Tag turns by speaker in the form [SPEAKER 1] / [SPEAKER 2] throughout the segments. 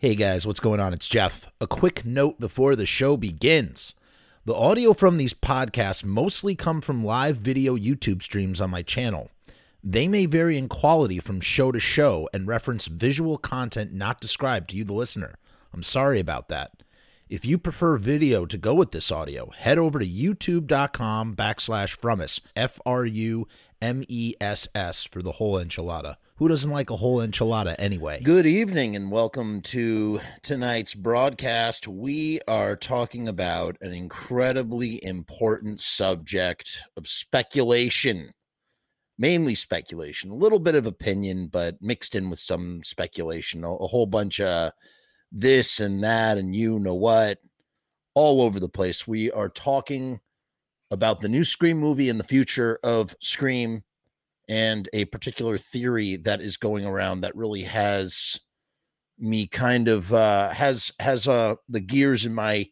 [SPEAKER 1] Hey guys, what's going on? It's Jeff. A quick note before the show begins. The audio from these podcasts mostly come from live video YouTube streams on my channel. They may vary in quality from show to show and reference visual content not described to you, the listener. I'm sorry about that. If you prefer video to go with this audio, head over to youtube.com backslash frumess, F R U M E S S, for the whole enchilada. Who doesn't like a whole enchilada anyway?
[SPEAKER 2] Good evening and welcome to tonight's broadcast. We are talking about an incredibly important subject of speculation, mainly speculation, a little bit of opinion, but mixed in with some speculation, a, whole bunch of this and that, and you know what, all over the place. We are talking about the new Scream movie and the future of Scream and a particular theory that is going around that really has me kind of uh has has uh the gears in my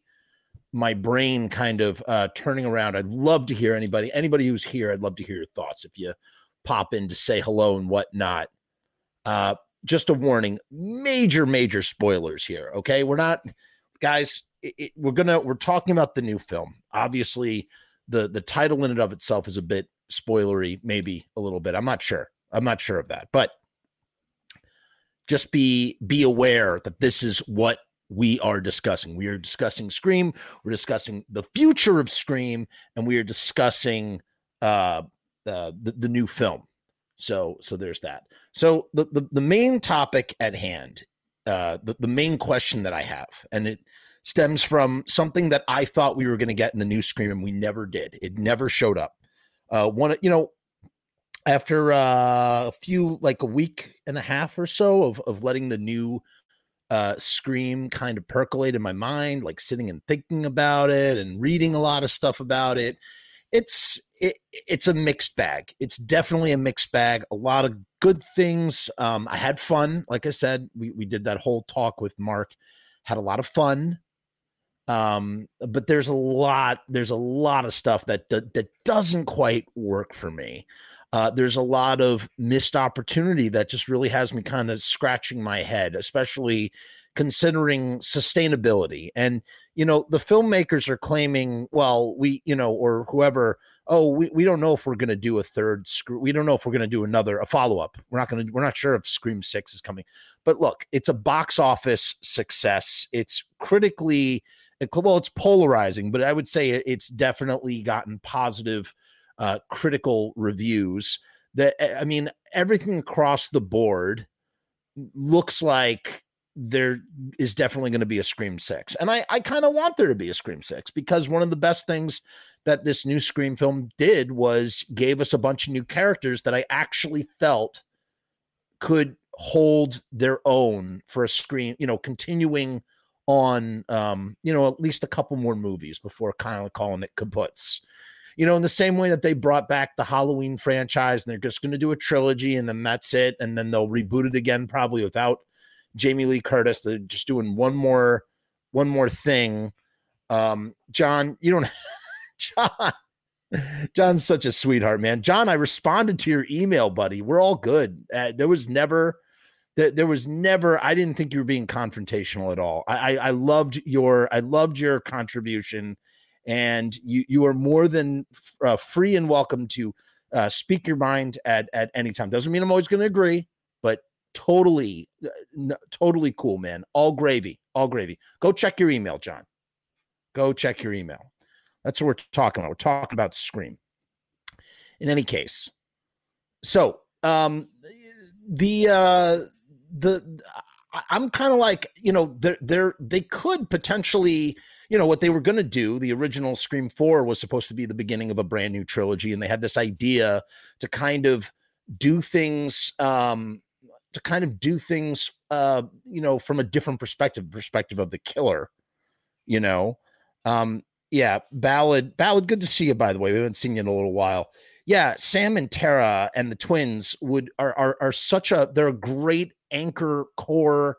[SPEAKER 2] my brain kind of uh turning around. I'd love to hear anybody anybody who's here i'd love to hear your thoughts if you pop in to say hello and whatnot. Uh just a warning major major spoilers here okay? We're not guys it, it, we're gonna we're talking about the new film. Obviously the the title in and of itself is a bit spoilery, maybe a little bit. I'm not sure. I'm not sure of that, but just be be aware that this is what we are discussing. We are discussing Scream. We're discussing the future of Scream, and we are discussing uh, uh, the the new film. So so there's that. So the the, the main topic at hand, uh, the the main question that I have, and it stems from something that I thought we were going to get in the new Scream, and we never did. It never showed up. Uh, one, you know, after uh, a few, like a week and a half or so of of letting the new uh, Scream kind of percolate in my mind, like sitting and thinking about it and reading a lot of stuff about it. It's it, it's a mixed bag. It's definitely a mixed bag. A lot of good things. Um, I had fun. Like I said, we we did that whole talk with Mark. Had a lot of fun um but there's a lot there's a lot of stuff that that, that doesn't quite work for me. Uh there's a lot of missed opportunity that just really has me kind of scratching my head especially considering sustainability. And you know the filmmakers are claiming well we you know or whoever oh we, we don't know if we're going to do a third screw we don't know if we're going to do another a follow-up. We're not going to we're not sure if scream 6 is coming. But look it's a box office success. It's critically well, it's polarizing, but I would say it's definitely gotten positive uh, critical reviews. That I mean, everything across the board looks like there is definitely going to be a Scream Six, and I I kind of want there to be a Scream Six because one of the best things that this new Scream film did was gave us a bunch of new characters that I actually felt could hold their own for a Scream, you know, continuing on um, you know, at least a couple more movies before kind of calling it kaputs. You know, in the same way that they brought back the Halloween franchise and they're just going to do a trilogy and then that's it. And then they'll reboot it again, probably without Jamie Lee Curtis. They're just doing one more, one more thing. Um, John, you don't, John, John's such a sweetheart, man. John, I responded to your email, buddy. We're all good. Uh, there was never, there was never i didn't think you were being confrontational at all. I, I, I loved your i loved your contribution and you you are more than uh, free and welcome to uh, speak your mind at at any time. Doesn't mean i'm always going to agree but totally uh, totally cool man. All gravy all gravy. Go check your email john. Go check your email. That's what we're talking about. We're talking about scream. In any case so um the uh the I'm kind of like, you know, they're, they're, they could potentially, you know, what they were going to do. The original Scream 4 was supposed to be the beginning of a brand new trilogy. And they had this idea to kind of do things, um, to kind of do things, uh, you know, from a different perspective, perspective of the killer, you know. Um, yeah, Ballad, Ballad, good to see you, by the way. We haven't seen you in a little while yeah, Sam and Tara and the twins would are are are such a they're a great anchor core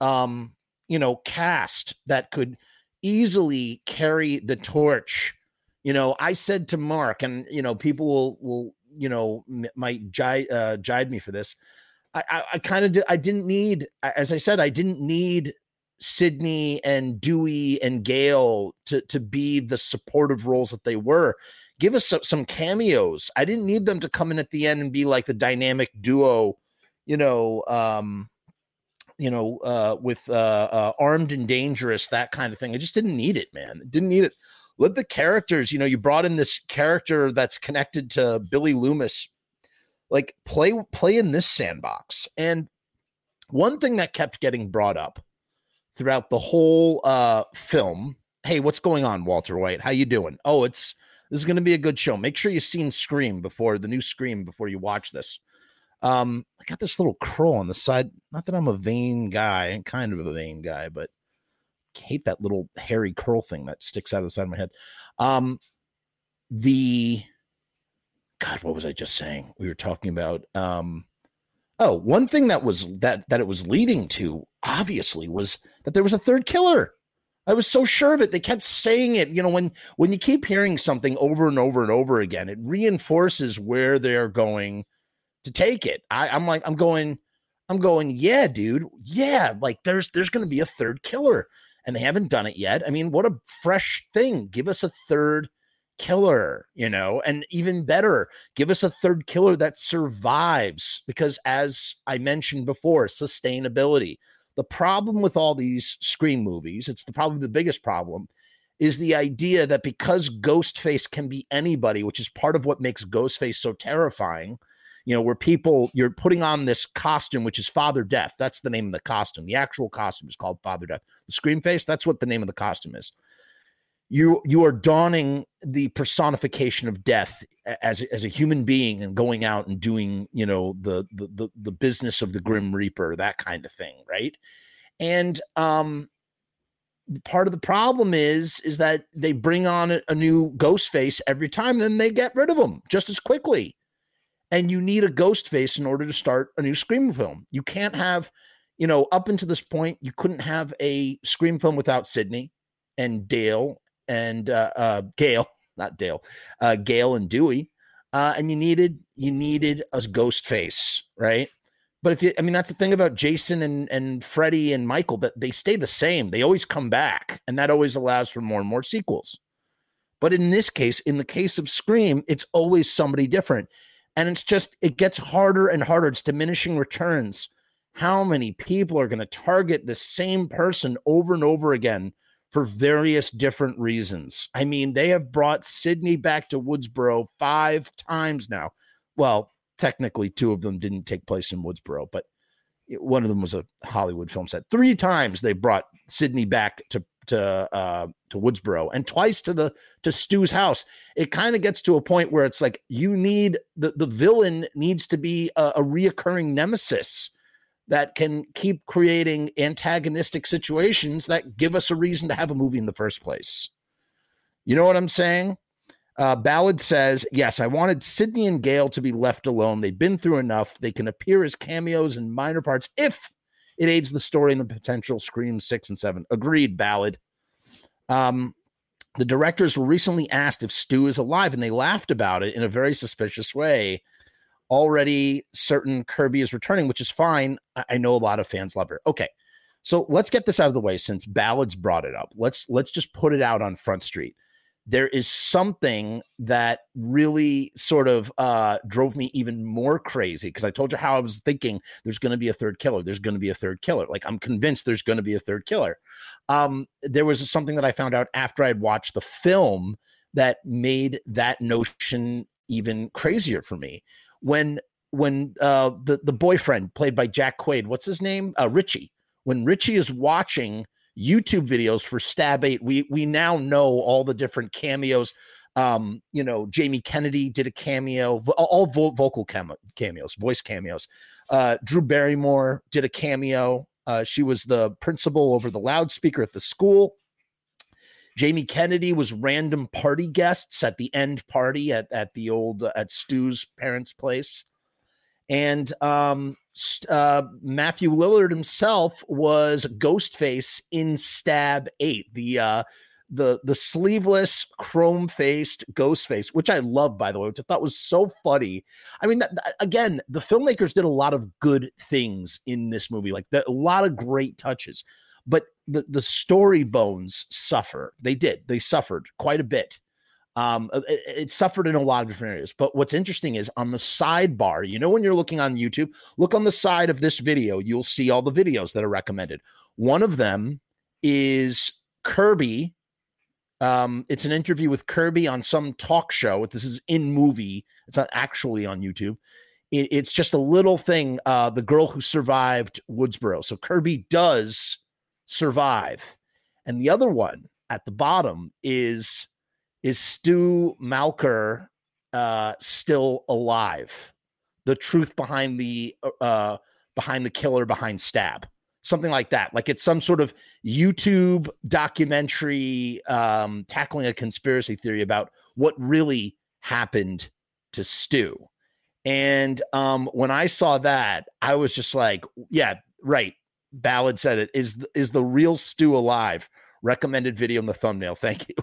[SPEAKER 2] um you know cast that could easily carry the torch. You know, I said to Mark and you know people will will you know m- might jive uh, jive me for this. I, I, I kind of I didn't need, as I said, I didn't need sidney and Dewey and Gale to to be the supportive roles that they were. Give us some, some cameos. I didn't need them to come in at the end and be like the dynamic duo, you know, um, you know, uh, with uh, uh, armed and dangerous, that kind of thing. I just didn't need it, man. Didn't need it. Let the characters, you know, you brought in this character that's connected to Billy Loomis. Like play play in this sandbox. And one thing that kept getting brought up throughout the whole uh, film. Hey, what's going on, Walter White? How you doing? Oh, it's this is going to be a good show. Make sure you've seen Scream before the new Scream before you watch this. Um, I got this little curl on the side. Not that I'm a vain guy, I'm kind of a vain guy, but hate that little hairy curl thing that sticks out of the side of my head. Um, the God, what was I just saying? We were talking about um Oh, one thing that was that that it was leading to obviously was that there was a third killer. I was so sure of it. They kept saying it. You know, when when you keep hearing something over and over and over again, it reinforces where they're going to take it. I, I'm like, I'm going, I'm going, yeah, dude. Yeah, like there's there's gonna be a third killer. And they haven't done it yet. I mean, what a fresh thing. Give us a third killer, you know, and even better, give us a third killer that survives. Because as I mentioned before, sustainability. The problem with all these Scream movies, it's the probably the biggest problem, is the idea that because Ghostface can be anybody, which is part of what makes Ghostface so terrifying, you know, where people you're putting on this costume, which is Father Death. That's the name of the costume. The actual costume is called Father Death. The Scream face, that's what the name of the costume is you you are donning the personification of death as as a human being and going out and doing you know the the the, the business of the grim reaper that kind of thing right and um part of the problem is is that they bring on a, new ghost face every time then they get rid of them just as quickly and you need a ghost face in order to start a new scream film you can't have you know up until this point you couldn't have a scream film without sidney and dale and uh, uh, Gale, not Dale, uh, Gale and Dewey, uh, and you needed you needed a ghost face, right? But if you, I mean, that's the thing about Jason and and Freddie and Michael that they stay the same. They always come back, and that always allows for more and more sequels. But in this case, in the case of Scream, it's always somebody different, and it's just it gets harder and harder. It's diminishing returns. How many people are going to target the same person over and over again for various different reasons. I mean, they have brought Sidney back to Woodsboro five times now. Well, technically, two of them didn't take place in Woodsboro, but one of them was a Hollywood film set. Three times they brought Sidney back to to uh, to Woodsboro, and twice to the to Stu's house. It kind of gets to a point where it's like you need the the villain needs to be a, a reoccurring nemesis that can keep creating antagonistic situations that give us a reason to have a movie in the first place. You know what I'm saying? Uh, Ballad says, Yes, I wanted Sidney and Gale to be left alone. They've been through enough. They can appear as cameos and minor parts if it aids the story and the potential Scream 6 and 7. Agreed, Ballad. Um, the directors were recently asked if Stu is alive, and they laughed about it in a very suspicious way already certain Kirby is returning, which is fine. I know a lot of fans love her. Okay. So let's get this out of the way since Ballad's brought it up. Let's let's just put it out on Front Street. There is something that really sort of uh, drove me even more crazy because I told you how I was thinking there's going to be a third killer. There's going to be a third killer. Like I'm convinced there's going to be a third killer. Um, there was something that I found out after I'd watched the film that made that notion even crazier for me when when uh, the the boyfriend played by Jack Quaid, what's his name? Uh, Richie. When Richie is watching YouTube videos for Stab Eight, we we now know all the different cameos. Um, you know, Jamie Kennedy did a cameo, all vo- vocal cam- cameos, voice cameos. Uh, Drew Barrymore did a cameo. Uh, she was the principal over the loudspeaker at the school. Jamie Kennedy was random party guests at the end party at, at the old uh, at Stu's parents' place. And um, uh, Matthew Lillard himself was Ghostface in Stab 8, the uh, the the sleeveless chrome faced ghost face which i love by the way which i thought was so funny. I mean that, that, again the filmmakers did a lot of good things in this movie like the, a lot of great touches but the the story bones suffer. They did. They suffered quite a bit um uh, it, it suffered in a lot of different areas but what's interesting is on the sidebar you know when you're looking on youtube look on the side of this video you'll see all the videos that are recommended one of them is kirby um, it's an interview with Kirby on some talk show. This is in movie. It's not actually on YouTube. It, it's just a little thing. Uh, the girl who survived Woodsboro. So Kirby does survive, and the other one at the bottom is is Stu Macher uh, still alive? The truth behind the uh, behind the killer behind Stab something like that. Like it's some sort of YouTube documentary um, tackling a conspiracy theory about what really happened to Stu. And um, when I saw that, I was just like, yeah, right. Ballad said it is is the real Stu alive? Recommended video in the thumbnail. Thank you.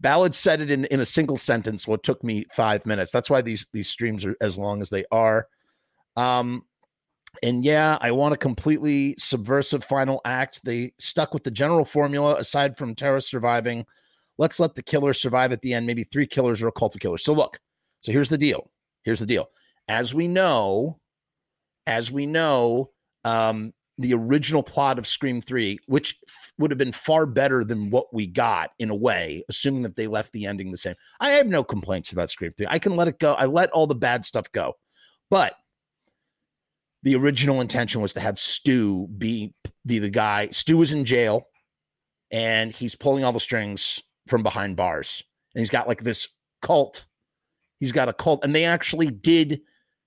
[SPEAKER 2] Ballad said it in, in a single sentence. What took me five minutes. That's why these these streams are as long as they are. Um, and yeah, I want a completely subversive final act. They stuck with the general formula aside from Tara surviving. Let's let the killer survive at the end. Maybe three killers or a cult of killers. So look, so here's the deal. Here's the deal. As we know, as we know, um, the original plot of Scream 3, which f- would have been far better than what we got in a way, assuming that they left the ending the same. I have no complaints about Scream 3. I can let it go. I let all the bad stuff go. But the original intention was to have Stu be be the guy. Stu is in jail and he's pulling all the strings from behind bars. And he's got like this cult. He's got a cult. And they actually did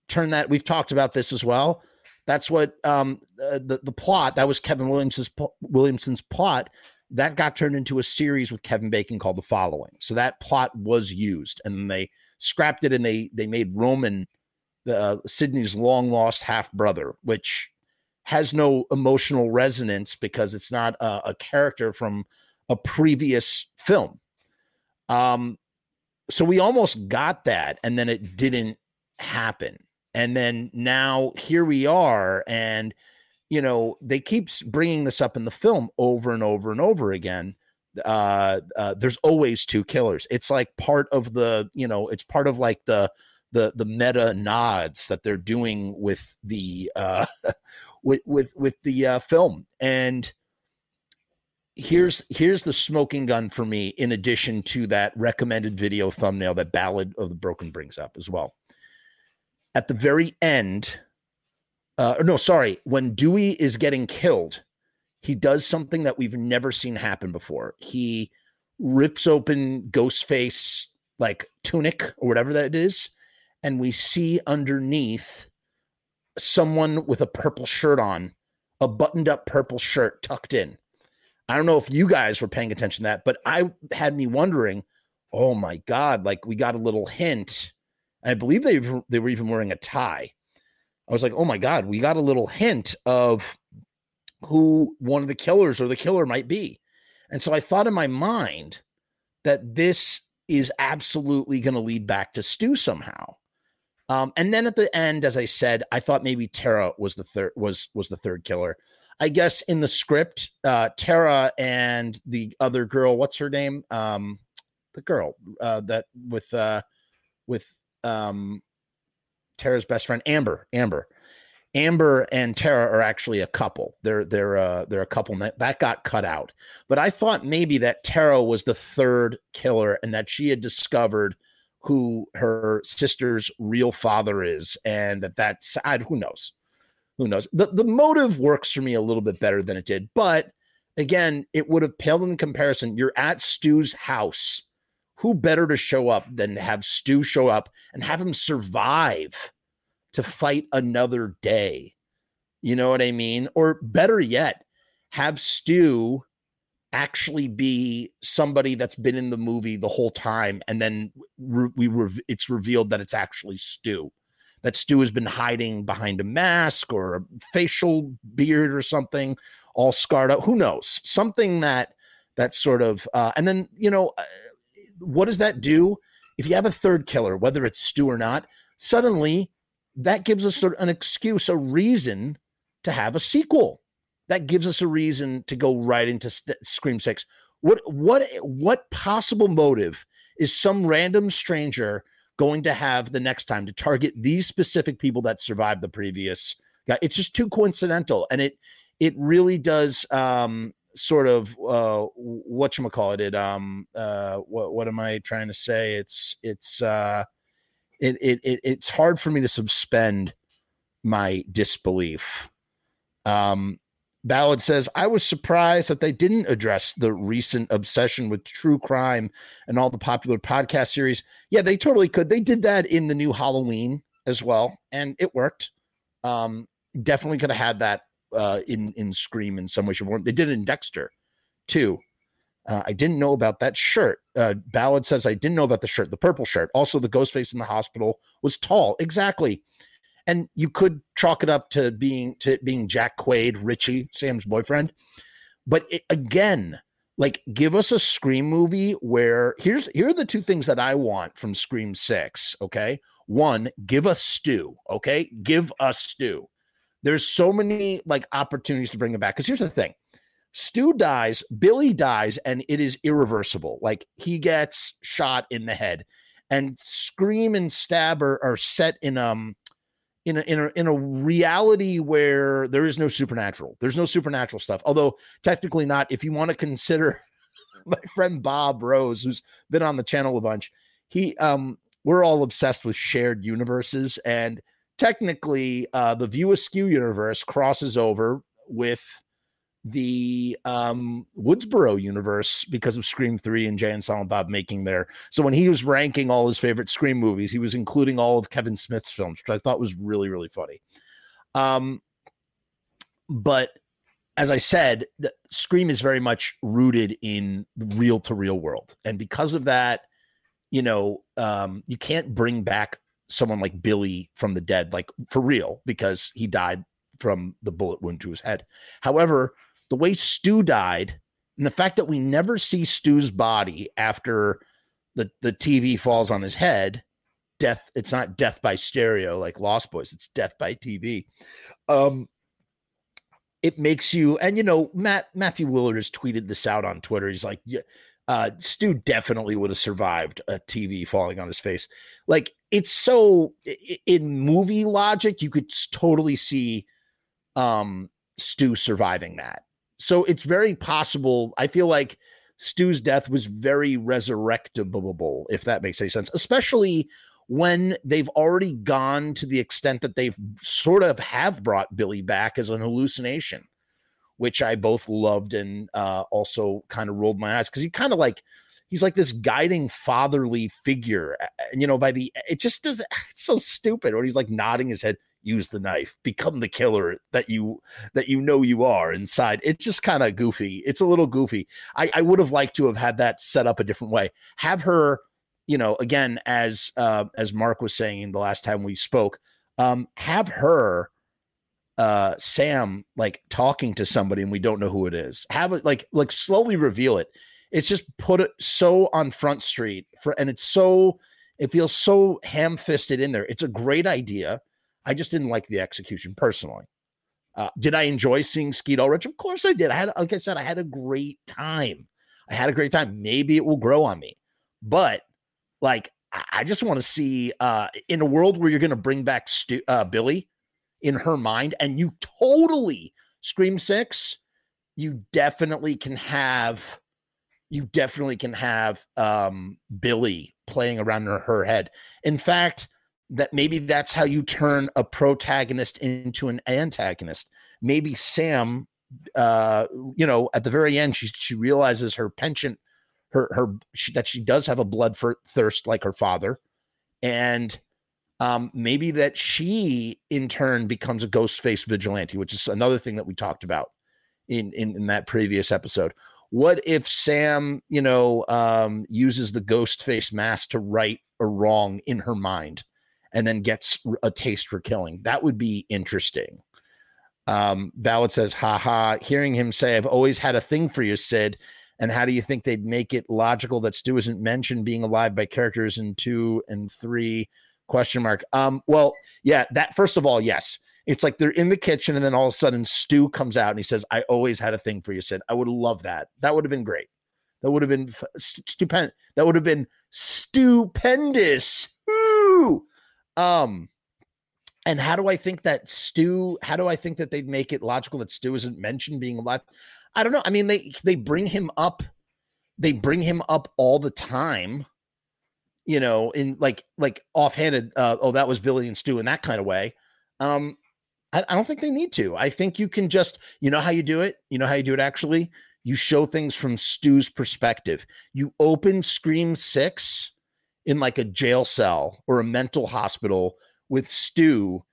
[SPEAKER 2] turn that. We've talked about this as well. That's what um, the the plot that was Kevin Williamson's Williamson's plot that got turned into a series with Kevin Bacon called The Following. So that plot was used, and they scrapped it and they they made Roman uh, Sidney's long lost half brother, which has no emotional resonance because it's not a, a character from a previous film. Um, so we almost got that, and then it didn't happen. And then now here we are, and you know they keep bringing this up in the film over and over and over again. Uh, uh, there's always two killers. It's like part of the, you know, it's part of like the the the meta nods that they're doing with the uh, with with with the uh, film. And here's here's the smoking gun for me. In addition to that recommended video thumbnail that Ballad of the Broken brings up as well. At the very end, uh, no, sorry, when Dewey is getting killed, he does something that we've never seen happen before. He rips open Ghostface like tunic or whatever that is and we see underneath someone with a purple shirt on, a buttoned up purple shirt tucked in. I don't know if you guys were paying attention to that, but I had me wondering, oh my God, like we got a little hint. I believe they, they were even wearing a tie. I was like, oh my God, we got a little hint of who one of the killers or the killer might be. And so I thought in my mind that this is absolutely going to lead back to Stu somehow. Um, and then at the end, as I said, I thought maybe Tara was the third was was the third killer. I guess in the script, uh, Tara and the other girl, what's her name? Um, the girl uh, that with uh, with um, Tara's best friend, Amber. Amber. Amber and Tara are actually a couple. They're they're uh, they're a couple that, that got cut out. But I thought maybe that Tara was the third killer and that she had discovered who her sister's real father is, and that that's I, who knows, who knows. The the motive works for me a little bit better than it did, but again, it would have paled in comparison. You're at Stu's house. Who better to show up than have Stu show up and have him survive to fight another day? You know what I mean? Or better yet, have Stu actually be somebody that's been in the movie the whole time and then re- we re- it's revealed that it's actually Stu that Stu has been hiding behind a mask or a facial beard or something all scarred up who knows something that that sort of uh, and then you know uh, what does that do? If you have a third killer whether it's stu or not suddenly that gives us an excuse a reason to have a sequel. That gives us a reason to go right into St- scream 6 what what what possible motive is some random stranger going to have the next time to target these specific people that survived the previous it's just too coincidental and it it really does um sort of uh what you call it um uh what what am i trying to say it's it's uh it, it it it's hard for me to suspend my disbelief um Ballad says, I was surprised that they didn't address the recent obsession with true crime and all the popular podcast series. Yeah, they totally could. They did that in the new Halloween as well, and it worked. Um, definitely could have had that uh, in in Scream in some way, shape, or form. They did it in Dexter too. Uh, I didn't know about that shirt. Uh, Ballad says I didn't know about the shirt, the purple shirt. Also, the ghost face in the hospital was tall. Exactly, and you could chalk it up to being to being Jack Quaid, Richie, Sam's boyfriend. But it, again, like give us a Scream movie where here's here are the two things that I want from Scream Six. Okay, one, give us Stu. Okay, give us Stu there's so many like opportunities to bring him back. Because here's the thing Stu dies, Billy dies, and it is irreversible. Like he gets shot in the head, and Scream and Stabber are set in um in a, in a in a reality where there is no supernatural. There's no supernatural stuff. Although technically not. If you want to consider my friend Bob Rose, who's been on the channel a bunch, he um we're all obsessed with shared universes and technically uh, the View Askew universe crosses over with the um, Woodsboro universe because of Scream 3 and Jay and Silent Bob making there. So when he was ranking all his favorite Scream movies, he was including all of Kevin Smith's films, which I thought was really, really funny. Um, but as I said, Scream is very much rooted in real to real world. And because of that, you know, um, you can't bring back someone like Billy from the dead, like for real, because he died from the bullet wound to his head. However, the way Stu died, and the fact that we never see Stu's body after the, the TV falls on his head, death, it's not death by stereo like Lost Boys, it's death by TV. Um, it makes you, and you know, Matt Matthew Lillard has tweeted this out on Twitter. He's like, yeah, uh, Stu definitely would have survived a TV falling on his face. Like it's so in movie logic, you could totally see um, Stu surviving that. So it's very possible. I feel like Stu's death was very resurrectable, if that makes any sense, especially when they've already gone to the extent that they've sort of have brought Billy back as an hallucination which I both loved and uh, also kind of rolled my eyes because he kind of like he's like this guiding fatherly figure. And you know, by the it just does it's so stupid. Or he's like nodding his head, use the knife, become the killer that you that you know you are inside. It's just kind of goofy. It's a little goofy. I, I would have liked to have had that set up a different way. Have her, you know, again, as uh as Mark was saying the last time we spoke, um, have her uh Sam like talking to somebody and we don't know who it is. Have it like like slowly reveal it. It's just put it so on front street for and it's so it feels so ham-fisted in there. It's a great idea. I just didn't like the execution personally. Uh, did I enjoy seeing Skeet Ulrich? Of course I did. I had, like I said, I had a great time. I had a great time. Maybe it will grow on me, but like I just want to see uh, in a world where you're going to bring back Stu, uh, Billy in her mind and you totally scream six you definitely can have you definitely can have um billy playing around in her head. In fact that maybe that's how you turn a protagonist into an antagonist. Maybe sam uh you know at the very end she she realizes her penchant her her she, that she does have a blood for thirst like her father and um, maybe that she in turn becomes a ghost face vigilante, which is another thing that we talked about in, in, in that previous episode. What if Sam, you know, um, uses the ghost face mask to right a wrong in her mind and then gets a taste for killing? That would be interesting. Um, Ballad says, haha, hearing him say, I've always had a thing for you, Sid, And how do you think they'd make it logical that Stu isn't mentioned being alive by characters in two and three? Question mark. Um, well, yeah, that first of all, yes. It's like they're in the kitchen, and then all of a sudden Stu comes out and he says, I always had a thing for you, Sid. I would love that. That would have been great. That would have been stupendous. That would have been stupendous. Woo! Um, and how do I think that Stu? How do I think that they'd make it logical that Stu isn't mentioned being alive? I don't know. I mean, they they bring him up, they bring him up all the time. You know, in like like offhanded. Uh, oh, that was Billy and Stu in that kind of way. Um, I, I don't think they need to. I think you can just, you know, how you do it. You know how you do it. Actually, you show things from Stu's perspective. You open Scream Six in like a jail cell or a mental hospital with Stu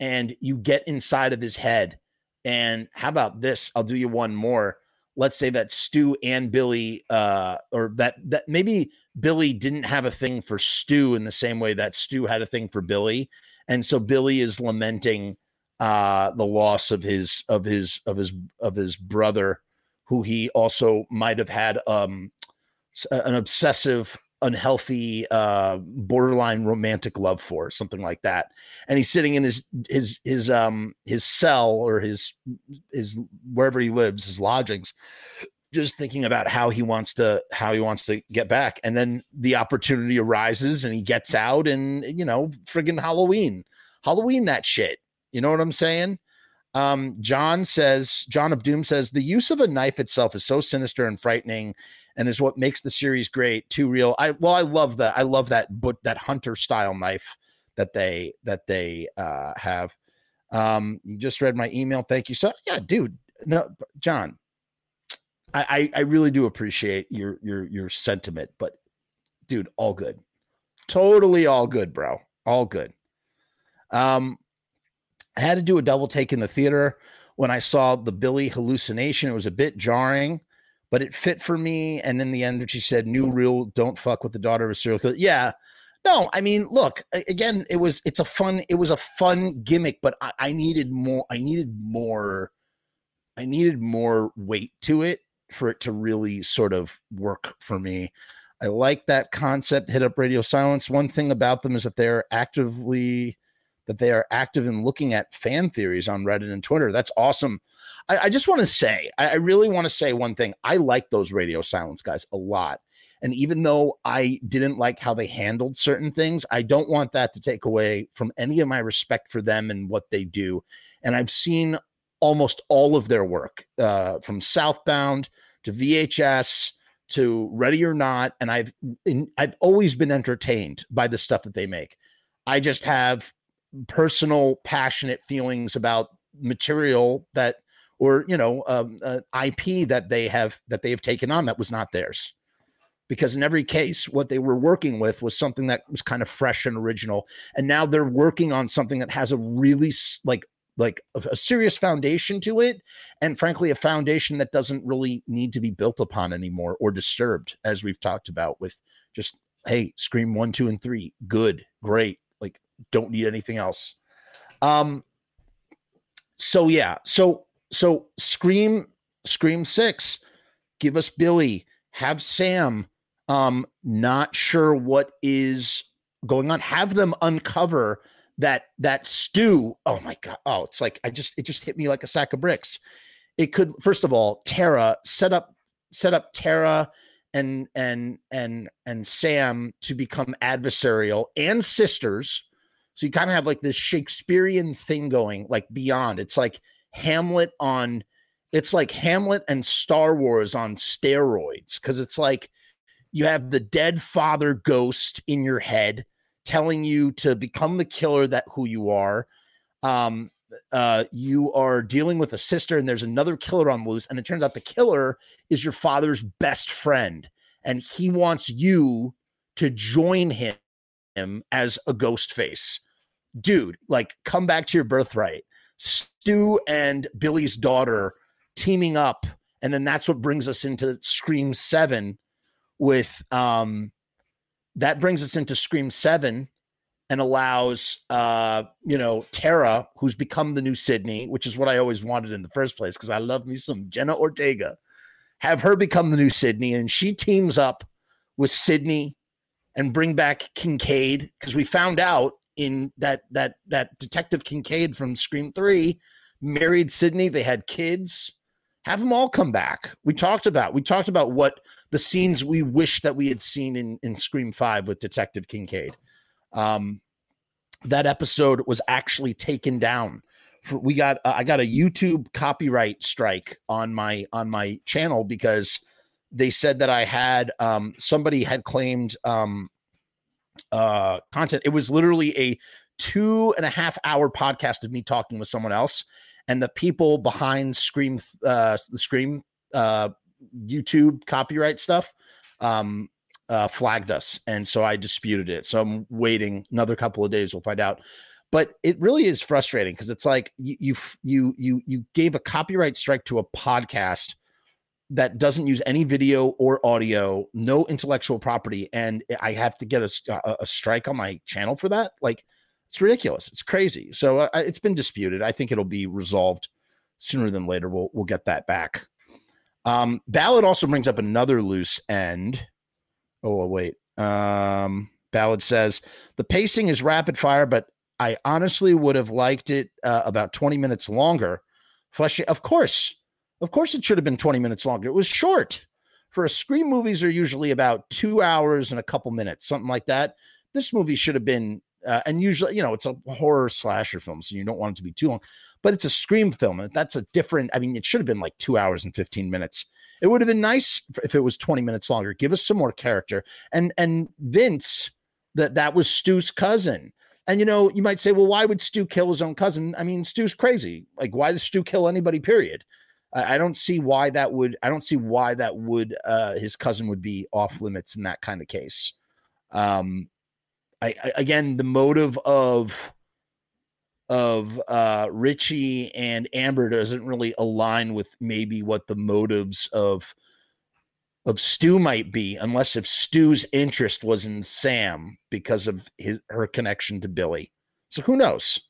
[SPEAKER 2] and you get inside of his head. And how about this? I'll do you one more. Let's say that Stu and Billy, uh, or that that maybe Billy didn't have a thing for Stu in the same way that Stu had a thing for Billy, and so Billy is lamenting uh, the loss of his of his of his of his brother, who he also might have had um, an obsessive unhealthy uh borderline romantic love for something like that. And he's sitting in his his his um his cell or his his wherever he lives his lodgings just thinking about how he wants to how he wants to get back. And then the opportunity arises and he gets out and you know friggin halloween halloween that shit. You know what i'm saying? Um, John says, John of Doom says, the use of a knife itself is so sinister and frightening and is what makes the series great. Too real. I well, I love that. I love that but that hunter style knife that they that they uh have. Um, you just read my email. Thank you. So yeah, dude. No, John. I, I, I really do appreciate your your your sentiment, but dude, all good. Totally all good, bro. All good. Um, I had to do a double take in the theater when I saw the Billy hallucination. It was a bit jarring, but it fit for me. And in the end, she said, "New rule: don't fuck with the daughter of a serial killer." Yeah, no, I mean, look again. It was it's a fun it was a fun gimmick, but I, I needed more. I needed more. I needed more weight to it for it to really sort of work for me. I like that concept. Hit up Radio Silence. One thing about them is that they're actively that they are active in looking at fan theories on Reddit and Twitter. That's awesome. I, I just want to say, I, I really want to say one thing. I like those radio silence guys a lot. And even though I didn't like how they handled certain things, I don't want that to take away from any of my respect for them and what they do. And I've seen almost all of their work uh, from Southbound to VHS to Ready or Not, and I've in, I've always been entertained by the stuff that they make. I just have personal passionate feelings about material that or you know um, uh, ip that they have that they have taken on that was not theirs. Because in every case what they were working with was something that was kind of fresh and original. And now they're working on something that has a really like like a, a serious foundation to it and frankly a foundation that doesn't really need to be built upon anymore or disturbed as we've talked about with just hey scream one two and three good great don't need anything else. Um so yeah, so so Scream Scream 6 give us Billy, have Sam um not sure what is going on, have them uncover that that Stu. Oh my god. Oh, it's like I just it just hit me like a sack of bricks. It could first of all, Tara set up set up Tara and and and and Sam to become adversarial and sisters so you kind of have like this Shakespearean thing going, like beyond. It's like Hamlet on, it's like Hamlet and Star Wars on steroids. Cause it's like you have the dead father ghost in your head telling you to become the killer that who you are. Um, uh, you are dealing with a sister and there's another killer on loose. And it turns out the killer is your father's best friend. And he wants you to join him him as a ghost face. Dude, like come back to your birthright. Stu and Billy's daughter teaming up. And then that's what brings us into Scream 7 with um that brings us into Scream 7 and allows uh you know Tara who's become the new Sidney, which is what I always wanted in the first place because I love me some Jenna Ortega have her become the new Sidney and she teams up with Sidney and bring back Kincaid because we found out in that that that Detective Kincaid from Scream Three married Sidney. They had kids. Have them all come back. We talked about we talked about what the scenes we wish that we had seen in in Scream Five with Detective Kincaid. Um, that episode was actually taken down. We got uh, I got a YouTube copyright strike on my on my channel because they said that I had um, somebody had claimed um, uh, content. It was literally a two and a half hour podcast of me talking with someone else, and the people behind Scream uh, the Scream uh, YouTube copyright stuff um, uh, flagged us, and so I disputed it. So I'm waiting another couple of days. We'll find out. But it really is frustrating because it's like you you you you you gave a copyright strike to a podcast that doesn't use any video or audio, no intellectual property, and I have to get a, a, a strike on my channel for that. Like, it's ridiculous. It's crazy. So uh, it's been disputed. I think it'll be resolved sooner than later. We'll we'll get that back. Um, Ballad also brings up another loose end. Oh wait. Um, Ballad says the pacing is rapid fire, but I honestly would have liked it uh, about 20 minutes longer. Fleshy, of course, of course, it should have been 20 minutes longer. It was short. For a Scream movies are usually about two hours and a couple minutes, something like that. This movie should have been, uh, and usually, you know, it's a horror slasher film, so you don't want it to be too long. But it's a Scream film, and that's a different. I mean, it should have been like two hours and 15 minutes. It would have been nice if it was 20 minutes longer. Give us some more character. And and Vince, that that was Stu's cousin. And you know, you might say, well, why would Stu kill his own cousin? I mean, Stu's crazy. Like, why does Stu kill anybody? Period. I, don't see why that would. I don't see why that would. Uh, his cousin would be off limits in that kind of case. Um, I, I again the motive of of uh, Richie and Amber doesn't really align with maybe what the motives of of Stu might be, unless if Stu's interest was in Sam because of his her connection to Billy. So who knows?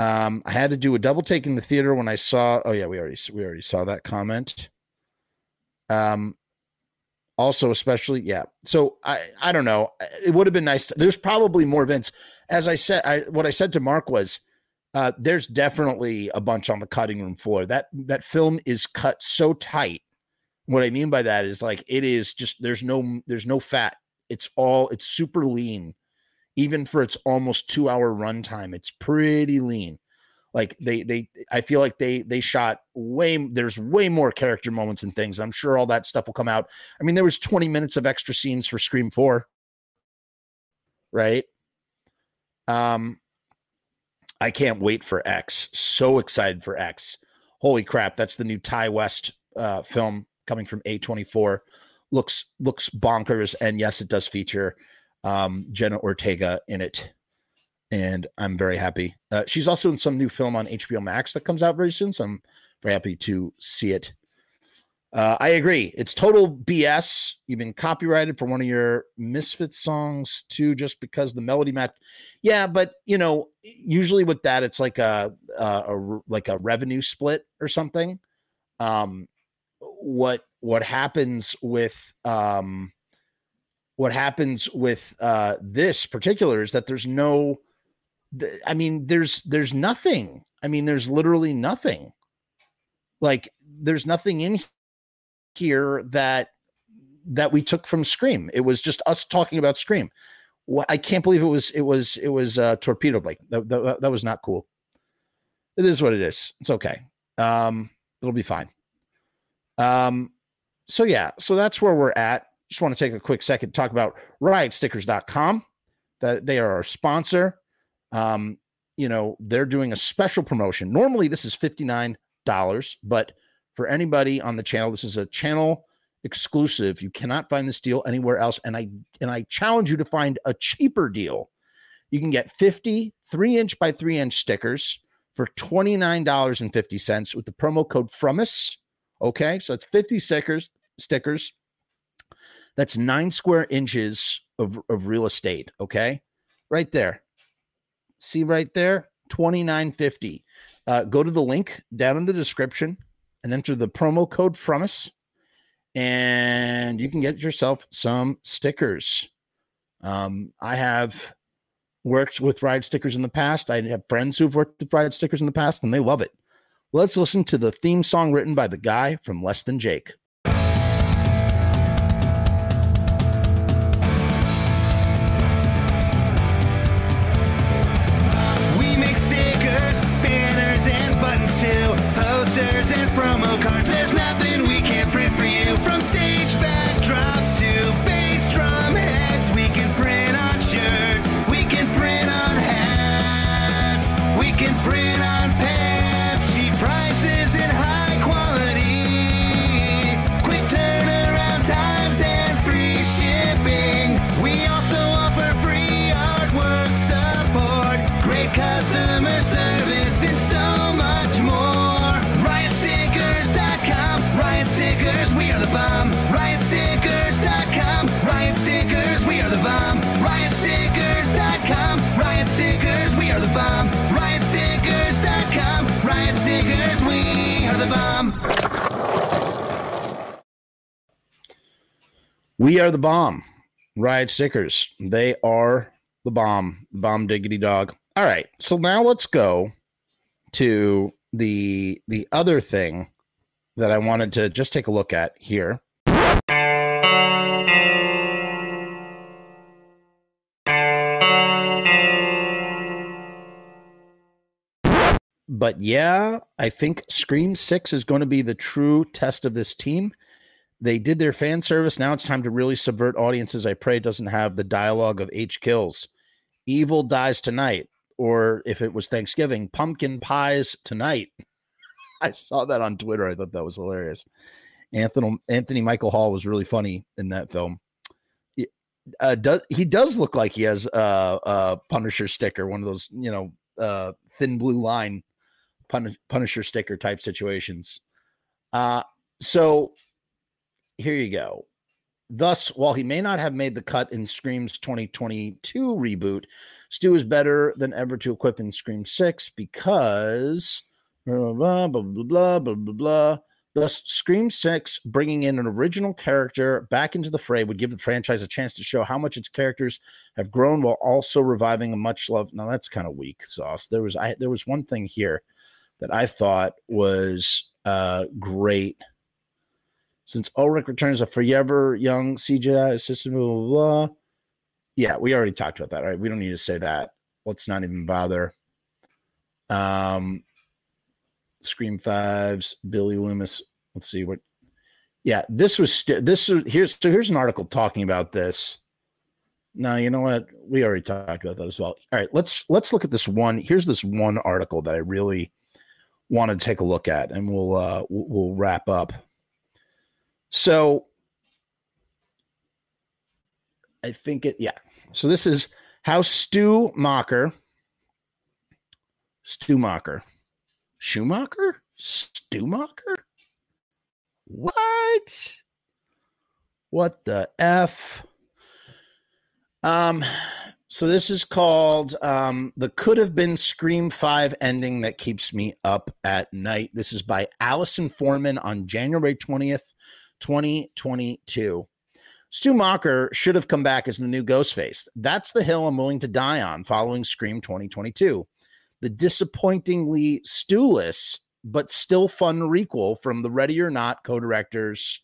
[SPEAKER 2] Um, I had to do a double take in the theater when I saw. Oh yeah, we already we already saw that comment. Um, also especially yeah. So I I don't know. It would have been nice. There's probably more events. As I said, I what I said to Mark was, uh, there's definitely a bunch on the cutting room floor. That that film is cut so tight. What I mean by that is like it is just there's no there's no fat. It's all it's super lean even for its almost two hour runtime, it's pretty lean. Like they they I feel like they they shot way there's way more character moments and things. I'm sure all that stuff will come out. I mean, there was 20 minutes of extra scenes for Scream 4. Right? Um I can't wait for X. So excited for X. Holy crap, that's the new Ti West uh film coming from A24. Looks looks bonkers and yes, it does feature um, Jenna Ortega in it, and I'm very happy. Uh, she's also in some new film on HBO Max that comes out very soon, so I'm very happy to see it. Uh, I agree. It's total BS. You've been copyrighted for one of your Misfit songs too, just because the melody match. Yeah, but you know, usually with that, it's like a, a, a like a revenue split or something. Um, what what happens with um what happens with uh, this particular is that there's no i mean there's there's nothing. I mean there's literally nothing. Like there's nothing in here that that we took from scream. It was just us talking about scream. I can't believe it was it was it was uh torpedo like that, that, that was not cool. It is what it is. It's okay. Um it'll be fine. Um so yeah so that's where we're at just want to take a quick second to talk about riotstickers.com that they are our sponsor. Um, you know they're doing a special promotion. Normally this is $59 but for anybody on the channel this is a channel exclusive. You cannot find this deal anywhere else and i and i challenge you to find a cheaper deal. You can get 50 3 inch by 3 inch stickers for $29.50 with the promo code FRUMESS. Okay, so it's 50 stickers, stickers that's nine square inches of, of real estate. Okay. Right there. See right there? 2950. Uh, go to the link down in the description and enter the promo code Frumess. and you can get yourself some stickers. Um, I have worked with ride stickers in the past. I have friends who've worked with ride stickers in the past, and they love it. Let's listen to the theme song written by the guy from Less Than Jake.
[SPEAKER 3] We are the bomb. Riot stickers.
[SPEAKER 2] They are the bomb. Bomb diggity dog. All right. So now let's go to the the other thing that I wanted to just take a look at here. But yeah, I think Scream 6 is going to be the true test of this team they did their fan service. Now it's time to really subvert audiences. I pray it doesn't have the dialogue of H kills. Evil dies tonight. Or if it was Thanksgiving, pumpkin pies tonight. I saw that on Twitter. I thought that was hilarious. Anthony Anthony Michael Hall was really funny in that film. He, uh, does he does look like he has a, a Punisher sticker, one of those you know uh, thin blue line pun- Punisher sticker type situations. Uh, so here you go. Thus, while he may not have made the cut in Scream's 2022 reboot, Stu is better than ever to equip in Scream 6 because blah blah blah blah blah blah blah. Thus, Scream 6 bringing in an original character back into the fray would give the franchise a chance to show how much its characters have grown while also reviving a much loved. Now that's kind of weak sauce. There was I there was one thing here that I thought was uh great since Ulrich returns a forever young CGI assistant, blah, blah, blah. Yeah, we already talked about that. Right? We don't need to say that. Let's not even bother. Um, Scream Fives, Billy Loomis. Let's see what. Yeah, this was st- this. is- Here's so here's an article talking about this. No, you know what? We already talked about that as well. All right, let's let's look at this one. Here's this one article that I really want to take a look at, and we'll uh, we'll wrap up. So I think it, yeah. So this is how Stu Mocker, Stu Mocker, Schumacher, Stu Mocker. What? What the f? Um. So this is called um, the could have been Scream Five ending that keeps me up at night. This is by Allison Foreman on January twentieth, 2022. Stu Macher should have come back as the new Ghostface. That's the hill I'm willing to die on following Scream 2022. The disappointingly Stuless, but still fun requel from the Ready or Not co directors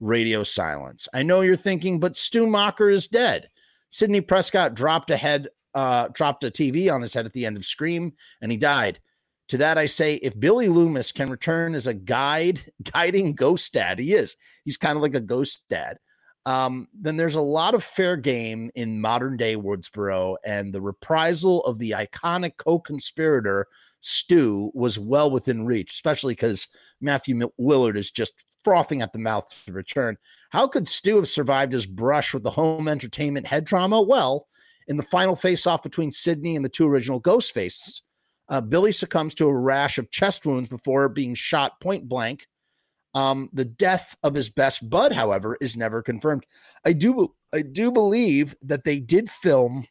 [SPEAKER 2] Radio Silence. I know you're thinking, but Stu Macher is dead. Sidney Prescott dropped a head, uh, dropped a TV on his head at the end of Scream, and he died. To that I say, if Billy Loomis can return as a guide, guiding ghost dad, he is. He's kind of like a ghost dad. Um, then there's a lot of fair game in modern day Woodsboro, and the reprisal of the iconic co-conspirator Stu was well within reach, especially because Matthew Lillard is just frothing at the mouth to return. How could Stu have survived his brush with the home entertainment head trauma? Well, in the final face-off between Sidney and the two original Ghostfaces, uh, Billy succumbs to a rash of chest wounds before being shot point blank. Um, the death of his best bud, however, is never confirmed. I do, I do believe that they did film.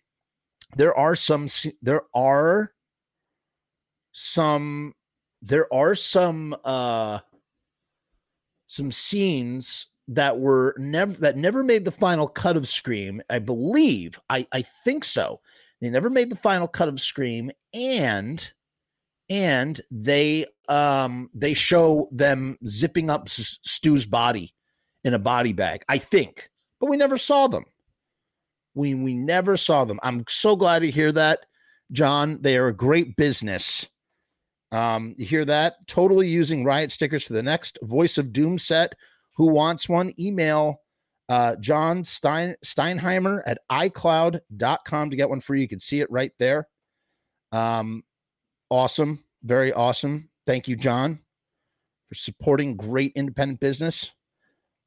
[SPEAKER 2] There are some, there are some, there are some, uh, some scenes that were never that never made the final cut of Scream. I believe. I I think so. They never made the final cut of Scream, and and they um they show them zipping up S- Stu's body in a body bag. I think, but we never saw them. We we never saw them. I'm so glad to hear that, John. They are a great business. Um, you hear that? Totally using riot stickers for the next Voice of Doom set. Who wants one? Email uh, John Stein, Steinheimer at iCloud.com to get one free. You You can see it right there. Um, awesome. Very awesome. Thank you, John, for supporting great independent business.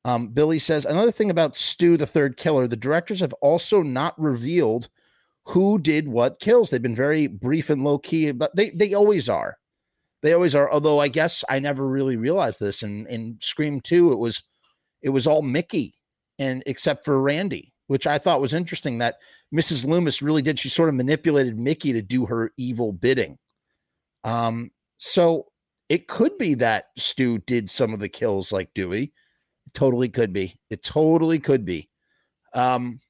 [SPEAKER 2] Um, Billy says another thing about Stu, the third killer, the directors have also not revealed who did what kills. They've been very brief and low key, but they they always are. They always are. Although I guess I never really realized this. In in Scream Two, it was it was all Mickey, and except for Randy, which I thought was interesting. That Mrs. Loomis really did. She sort of manipulated Mickey to do her evil bidding. Um, so it could be that Stu did some of the kills like Dewey. It totally could be. It totally could be. Um,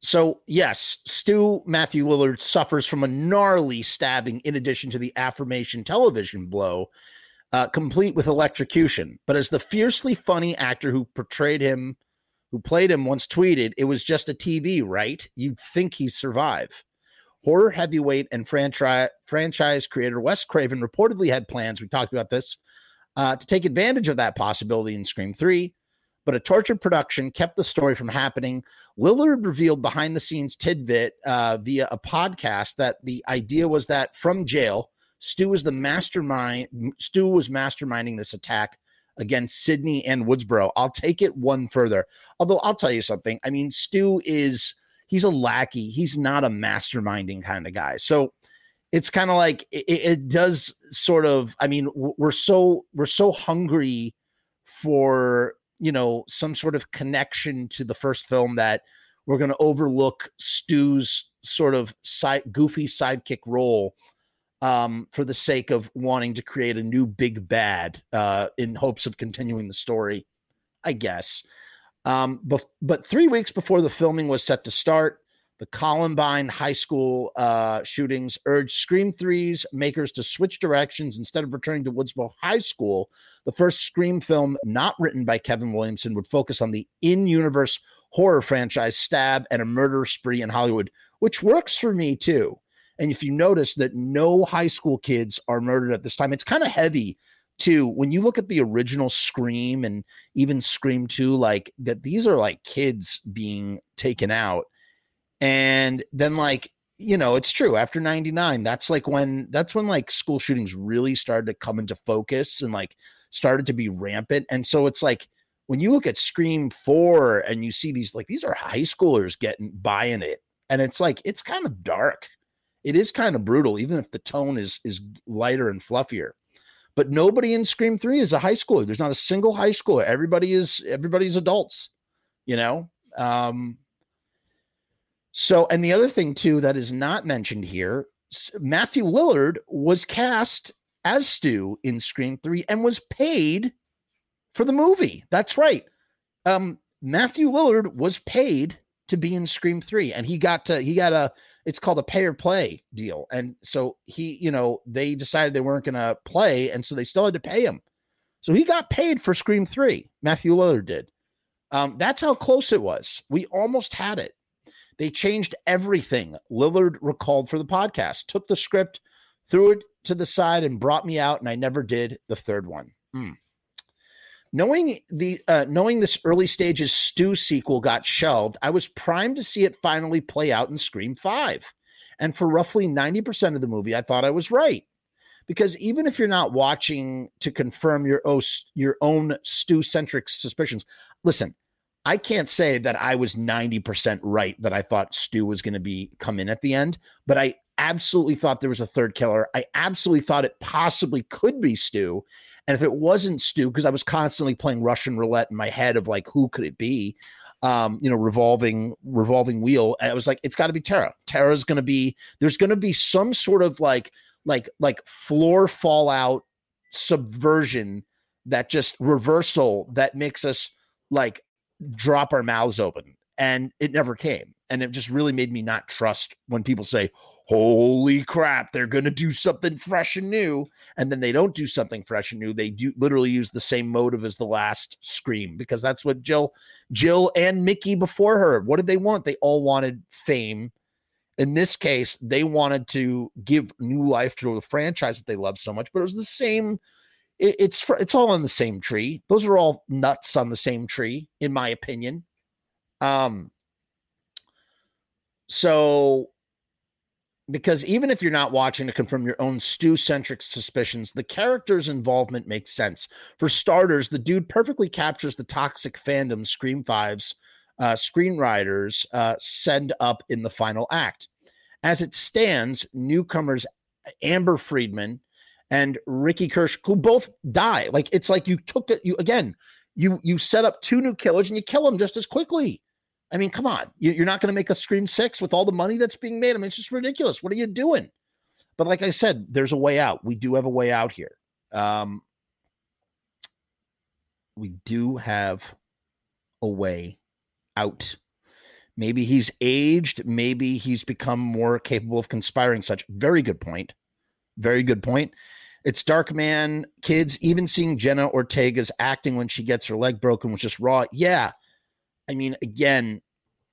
[SPEAKER 2] so yes, Stu Matthew Lillard suffers from a gnarly stabbing in addition to the affirmation television blow, uh, complete with electrocution. But as the fiercely funny actor who portrayed him, who played him, once tweeted, "It was just a TV, right? You'd think he'd survive." Horror heavyweight and franchise franchise creator Wes Craven reportedly had plans. We talked about this uh, to take advantage of that possibility in Scream Three but a tortured production kept the story from happening. Lillard revealed behind the scenes tidbit uh, via a podcast that the idea was that from jail, Stu was the mastermind. Stu was masterminding this attack against Sidney and Woodsboro. I'll take it one further. Although I'll tell you something. I mean, Stu is he's a lackey. He's not a masterminding kind of guy. So it's kind of like it, it does sort of. I mean, we're so we're so hungry for you know some sort of connection to the first film that we're going to overlook Stu's sort of side goofy sidekick role um, for the sake of wanting to create a new big bad uh, in hopes of continuing the story, I guess. Um, but, but three weeks before the filming was set to start, the Columbine High School uh, shootings urged Scream 3's makers to switch directions instead of returning to Woodsboro High School. The first Scream film, not written by Kevin Williamson, would focus on the in universe horror franchise Stab and a murder spree in Hollywood, which works for me too. And if you notice that no high school kids are murdered at this time, it's kind of heavy too. When you look at the original Scream and even Scream 2, like that, these are like kids being taken out. And then like you know it's true after 99 that's like when that's when like school shootings really started to come into focus and like started to be rampant. And so it's like when you look at scream 4 and you see these like these are high schoolers getting buying it. And it's like it's kind of dark it is kind of brutal even if the tone is is lighter and fluffier but nobody in scream 3 is a high schooler there's not a single high schooler everybody is everybody's adults you know um so, and the other thing too that is not mentioned here, Matthew Lillard was cast as Stu in Scream 3 and was paid for the movie. That's right. Um, Matthew Lillard was paid to be in Scream 3 and he got to he got a it's called a pay or play deal. And so he, you know, they decided they weren't going to play and so they still had to pay him. So he got paid for Scream 3. Matthew Lillard did. Um, that's how close it was. We almost had it. They changed everything. Lillard recalled for the podcast, took the script, threw it to the side, and brought me out, and I never did the third one. Mm. Knowing the uh, knowing this early stages Stu sequel got shelved, I was primed to see it finally play out in Scream Five, and for roughly ninety percent of the movie, I thought I was right. Because even if you're not watching to confirm your oh, your own Stu centric suspicions, listen, I can't say that I was 90% right that I thought Stu was going to be come in at the end, but I absolutely thought there was a third killer. I absolutely thought it possibly could be Stu. And if it wasn't Stu, because I was constantly playing Russian roulette in my head of like, who could it be? Um, you know, revolving, revolving wheel. I was like, it's got to be Tara. Tara's going to be, there's going to be some sort of like, like, like floor fallout subversion that just reversal that makes us like drop our mouths open. And it never came. And it just really made me not trust when people say, holy crap, they're going to do something fresh and new. And then they don't do something fresh and new. They do literally use the same motive as the last Scream because that's what Jill, Jill and Mickey before her, what did they want? They all wanted fame. In this case, they wanted to give new life to the franchise that they love so much, but it was the same. it- it's it's all on the same tree. Those are all nuts on the same tree, in my opinion. Um. So because even if you're not watching to confirm your own Stu centric suspicions, the character's involvement makes sense. For starters, the dude perfectly captures the toxic fandom Scream 5's uh, screenwriters uh, send up in the final act. As it stands, newcomers Amber Freeman and Richie Kirsch, who both die, like it's like you took it, you again, you you set up two new killers and you kill them just as quickly. I mean, come on. You- You're not going to make a Scream 6 with all the money that's being made. I mean, it's just ridiculous. What are you doing? But like I said, there's a way out. We do have a way out here. Um, we do have a way out. Maybe he's aged. Maybe he's become more capable of conspiring. Such very good point. Very good point. It's Dark Man, kids. Even seeing Jenna Ortega's acting when she gets her leg broken was just raw. Yeah, I mean, again,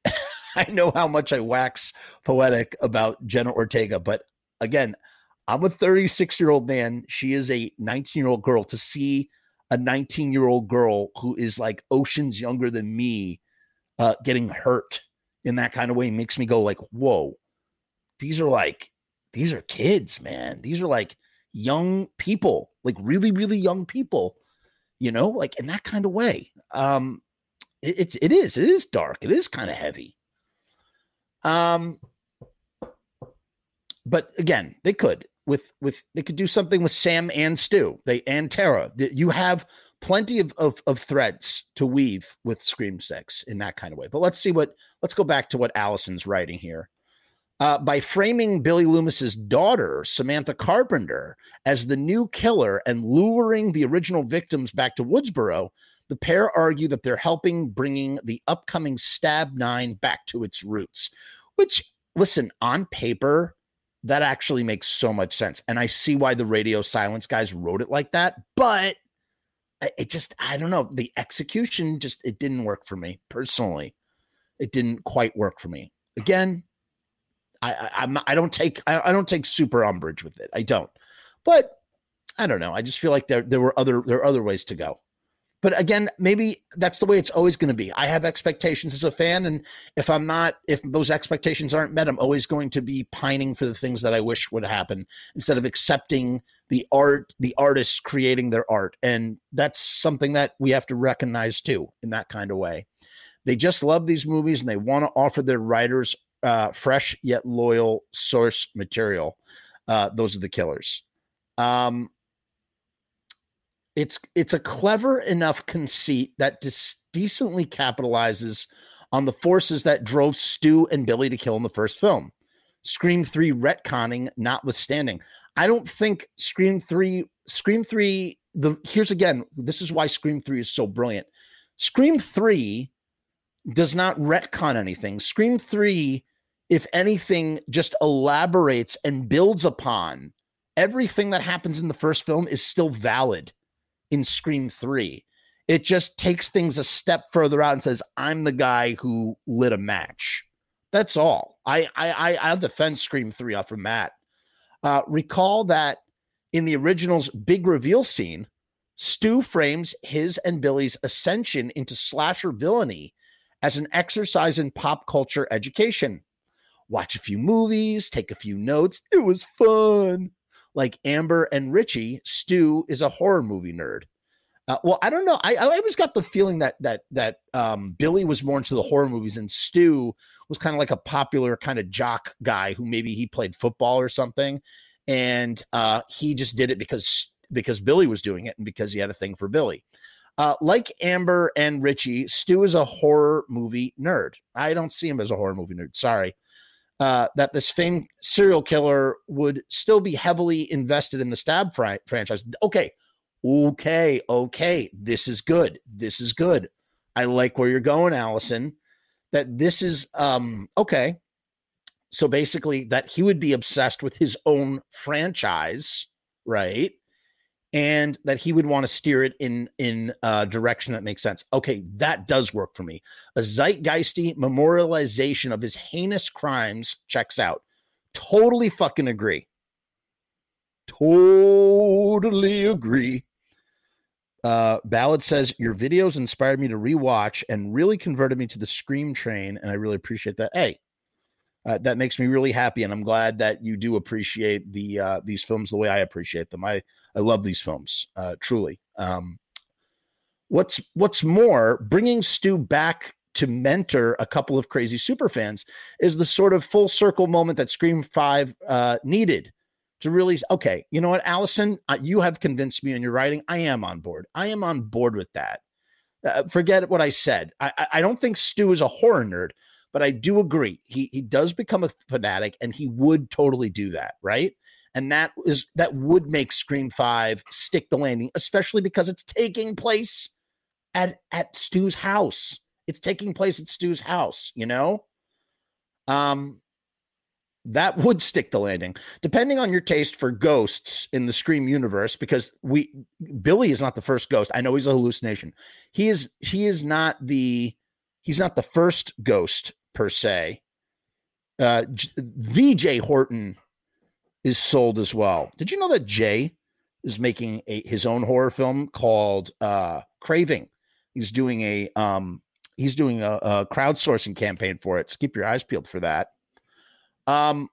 [SPEAKER 2] I know how much I wax poetic about Jenna Ortega, but again, I'm a 36 year old man. She is a 19 year old girl. To see a 19 year old girl who is like oceans younger than me uh, getting hurt in that kind of way makes me go like, whoa, these are like, these are kids, man. These are like young people, like really, really young people, you know, like in that kind of way. Um, it, it, it is it is dark. It is kind of heavy. Um but again they could with with they could do something with sam and stu they and tara. You have plenty of, of of threads to weave with scream 6 in that kind of way. But let's see what let's go back to what allison's writing here. Uh, by framing Billy Loomis's daughter, Samantha Carpenter, as the new killer and luring the original victims back to Woodsboro, the pair argue that they're helping bringing the upcoming Stab 9 back to its roots, which, listen, on paper, that actually makes so much sense. And I see why the radio silence guys wrote it like that, but it just, I don't know, the execution just, it didn't work for me personally. It didn't quite work for me. Again, I, I I'm I don't take I, I don't take super umbrage with it. I don't. But I don't know. I just feel like there there were other there are other ways to go. But again, maybe that's the way it's always going to be. I have expectations as a fan, and if I'm not, if those expectations aren't met, I'm always going to be pining for the things that I wish would happen instead of accepting the art, the artists creating their art. And that's something that we have to recognize too, in that kind of way. They just love these movies and they want to offer their writers uh, fresh yet loyal source material. Uh, those are the killers. Um, it's it's a clever enough conceit that dis- decently capitalizes on the forces that drove Stu and Billy to kill in the first film. Scream 3 retconning notwithstanding. I don't think Scream 3 Scream 3 the here's again this is why Scream 3 is so brilliant. Scream 3 does not retcon anything. Scream 3 if anything just elaborates and builds upon everything that happens in the first film is still valid in Scream 3. It just takes things a step further out and says, I'm the guy who lit a match. That's all. I I I I'll defend Scream 3 off from that. Uh, recall that in the original's big reveal scene, Stu frames his and Billy's ascension into slasher villainy as an exercise in pop culture education. Watch a few movies, take a few notes. It was fun. Like Amber and Richie, Stu is a horror movie nerd. Uh, well, I don't know. I, I always got the feeling that that that um, Billy was more into the horror movies, and Stu was kind of like a popular kind of jock guy who maybe he played football or something, and uh, he just did it because because Billy was doing it and because he had a thing for Billy. Uh, like Amber and Richie, Stu is a horror movie nerd. I don't see him as a horror movie nerd. Sorry. Uh, that this famed serial killer would still be heavily invested in the Stab fri- franchise. Okay, Okay, okay, this is good. This is good. I like where you're going, Allison. That this is um okay. So basically, that he would be obsessed with his own franchise, right? And that he would want to steer it in in a direction that makes sense. Okay, that does work for me. A zeitgeisty memorialization of his heinous crimes checks out. Totally fucking agree. Totally agree. Uh, Ballad says your videos inspired me to rewatch and really converted me to the Scream train, and I really appreciate that. Hey, uh, that makes me really happy, and I'm glad that you do appreciate the uh, these films the way I appreciate them. I I love these films, uh, truly. Um, what's what's more, bringing Stu back to mentor a couple of crazy super fans is the sort of full circle moment that Scream Five uh, needed to really okay you know what allison uh, you have convinced me in your writing. I am on board. I am on board with that. Uh, forget what i said. I, I don't think stu is a horror nerd but i do agree. He he does become a fanatic and he would totally do that right and that is that would make scream 5 stick the landing especially because it's taking place at at stu's house. It's taking place at stu's house you know? Um that would stick the landing. Depending on your taste for ghosts in the scream universe because we billy is not the first ghost. I know he's a hallucination. He is he is not the he's not the first ghost per se. Uh vj horton is sold as well did you know that jay is making a, his own horror film called uh craving he's doing a um he's doing a, a crowdsourcing campaign for it so keep your eyes peeled for that um,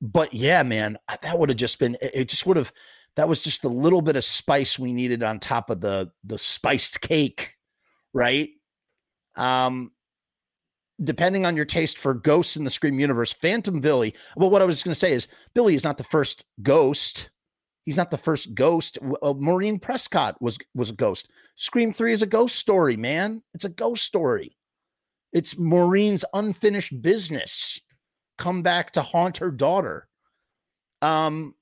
[SPEAKER 2] but yeah, man, that would have just been it. Just would have that was just a little bit of spice we needed on top of the the spiced cake, right? Um, depending on your taste for ghosts in the Scream universe, Phantom Billy. Well, what I was going to say is Billy is not the first ghost. He's not the first ghost. Uh, Maureen Prescott was was a ghost. Scream Three is a ghost story, man. It's a ghost story. It's Maureen's unfinished business come back to haunt her daughter. Um,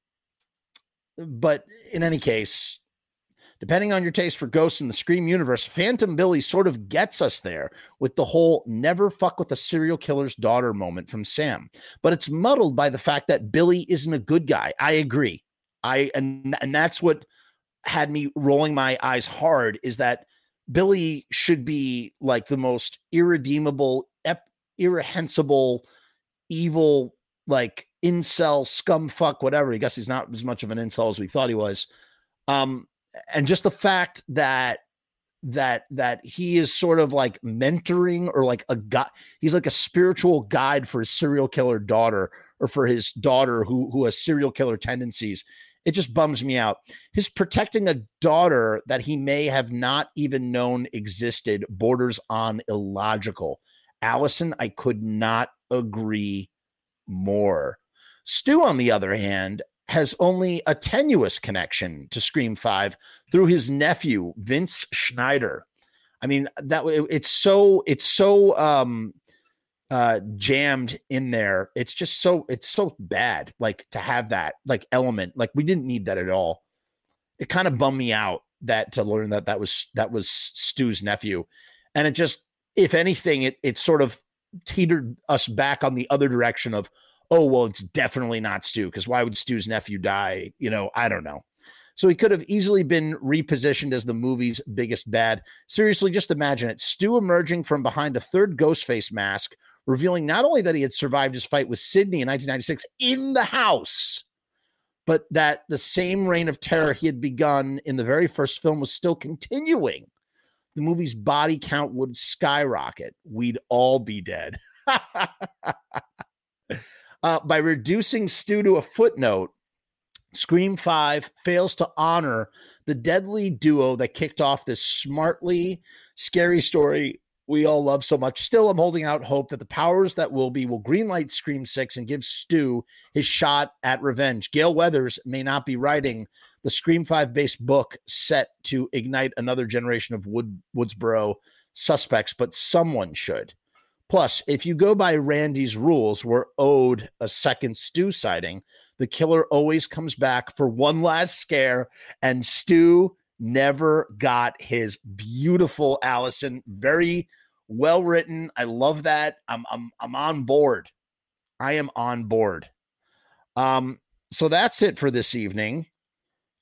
[SPEAKER 2] but in any case, depending on your taste for ghosts in the Scream universe, Phantom Billy sort of gets us there with the whole never fuck with a serial killer's daughter moment from Sam. But it's muddled by the fact that Billy isn't a good guy. I agree. I and and that's what had me rolling my eyes hard is that Billy should be like the most irredeemable, ep- irrehensible, evil, like incel, scum fuck, whatever. I guess he's not as much of an incel as we thought he was. Um, and just the fact that that that he is sort of like mentoring or like a guy he's like a spiritual guide for his serial killer daughter or for his daughter who who has serial killer tendencies it just bums me out. His protecting a daughter that he may have not even known existed borders on illogical. Allison, I could not agree more. Stu, on the other hand, has only a tenuous connection to Scream 5 through his nephew, Vince Schneider. I mean, that it's so it's so um uh jammed in there. It's just so it's so bad like to have that like element. Like we didn't need that at all. It kind of bummed me out that to learn that that was that was stu's nephew. And it just if anything it it sort of teetered us back on the other direction of oh well it's definitely not stu because why would stu's nephew die you know i don't know so he could have easily been repositioned as the movie's biggest bad. Seriously, just imagine it. Stu emerging from behind a third ghost face mask, revealing not only that he had survived his fight with Sidney in 1996 in the house, but that the same reign of terror he had begun in the very first film was still continuing. The movie's body count would skyrocket. We'd all be dead. uh, by reducing Stu to a footnote, Scream 5 fails to honor the deadly duo that kicked off this smartly scary story we all love so much. Still, I'm holding out hope that the powers that will be will greenlight Scream 6 and give Stu his shot at revenge. Gail Weathers may not be writing the Scream 5 based book set to ignite another generation of Wood, Woodsboro suspects, but someone should. Plus, if you go by Randy's rules, we're owed a second Stu sighting.
[SPEAKER 4] the killer always comes back for one last scare, and Stu never got his beautiful Allison. Very well written. I love that. I'm I'm I'm on board. I am on board. Um, so that's it for this evening.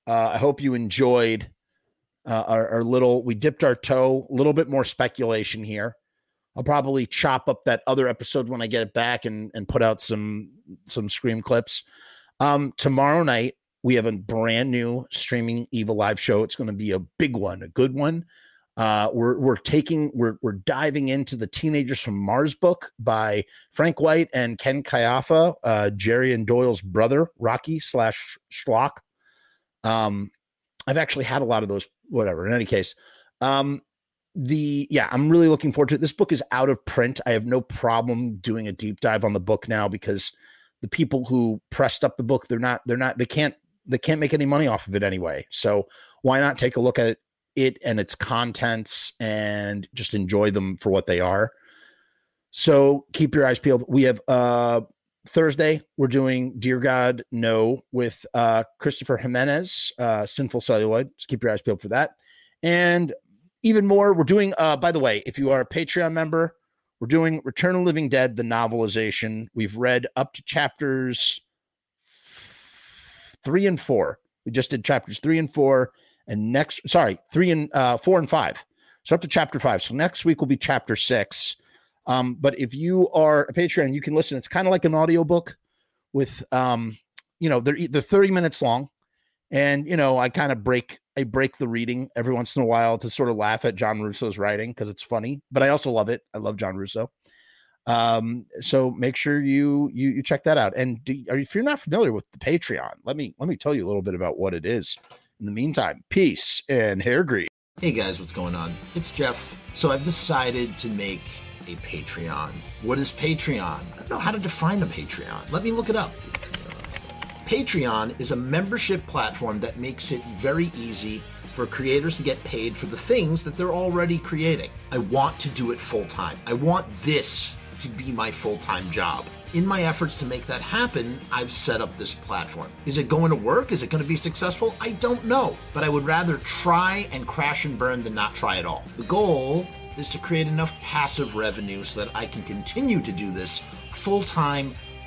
[SPEAKER 4] Uh, I hope you enjoyed uh, our, our little. We dipped our toe. A little bit more speculation here. I'll probably chop up that other episode when I get it back and and put out some some scream clips. Um, tomorrow night we have a brand new streaming Evil Live show. It's going to be a big one, a good one. Uh, we're we're taking we're we're diving into the Teenagers from Mars book by Frank White and Ken Kayaffa, uh, Jerry and Doyle's brother, Rocky slash Schlock. Um, I've actually had a lot of those. Whatever. In any case, um, the yeah, I'm really looking forward to it. This book is out of print. I have no problem doing a deep dive on the book now because the people who pressed up the book, they're not they're not they can't they can't make any money off of it anyway. So why not take a look at it and its contents and just enjoy them for what they are. So keep your eyes peeled. We have uh Thursday, we're doing Dear God No with uh Christopher Jimenez, uh Sinful Celluloid. Just keep your eyes peeled for that. And even more, we're doing uh by the way, if you are a Patreon member, we're doing Return of Living Dead, the novelization. We've read up to chapters three and four. We just did chapters three and four and next, sorry, three and uh, four and five. So up to chapter five. So next week will be chapter six. Um, but if you are a Patreon, you can listen. It's kind of like an audiobook with, um, you know, they're they're 30 minutes long, and you know, I kind of break I break the reading every once in a while to sort of laugh at John Russo's writing because it's funny. But I also love it. I love John Russo. Um, so make sure you you you check that out. And do, if you're not familiar with the Patreon, let me let me tell you a little bit about what it is. In the meantime, peace and hair grease.
[SPEAKER 2] Hey guys, what's going on? It's Jeff. So I've decided to make a Patreon. What is Patreon? I don't know how to define a Patreon. Let me look it up. Patreon is a membership platform that makes it very easy for creators to get paid for the things that they're already creating. I want to do it full time. I want this to be my full time job. In my efforts to make that happen, I've set up this platform. Is it going to work? Is it going to be successful? I don't know, but I would rather try and crash and burn than not try at all. The goal is to create enough passive revenue so that I can continue to do this full time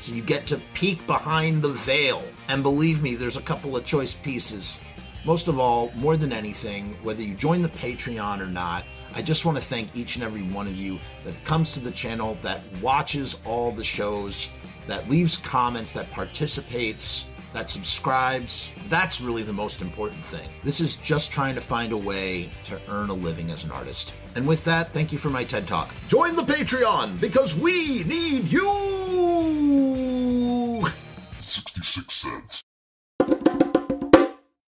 [SPEAKER 2] So you get to peek behind the veil. And believe me, there's a couple of choice pieces. Most of all, more than anything, whether you join the Patreon or not, I just want to thank each and every one of you that comes to the channel, that watches all the shows, that leaves comments, that participates, that subscribes. That's really the most important thing. This is just trying to find a way to earn a living as an artist. And with that, thank you for my TED Talk. Join the Patreon because we need you!
[SPEAKER 5] 66 cents.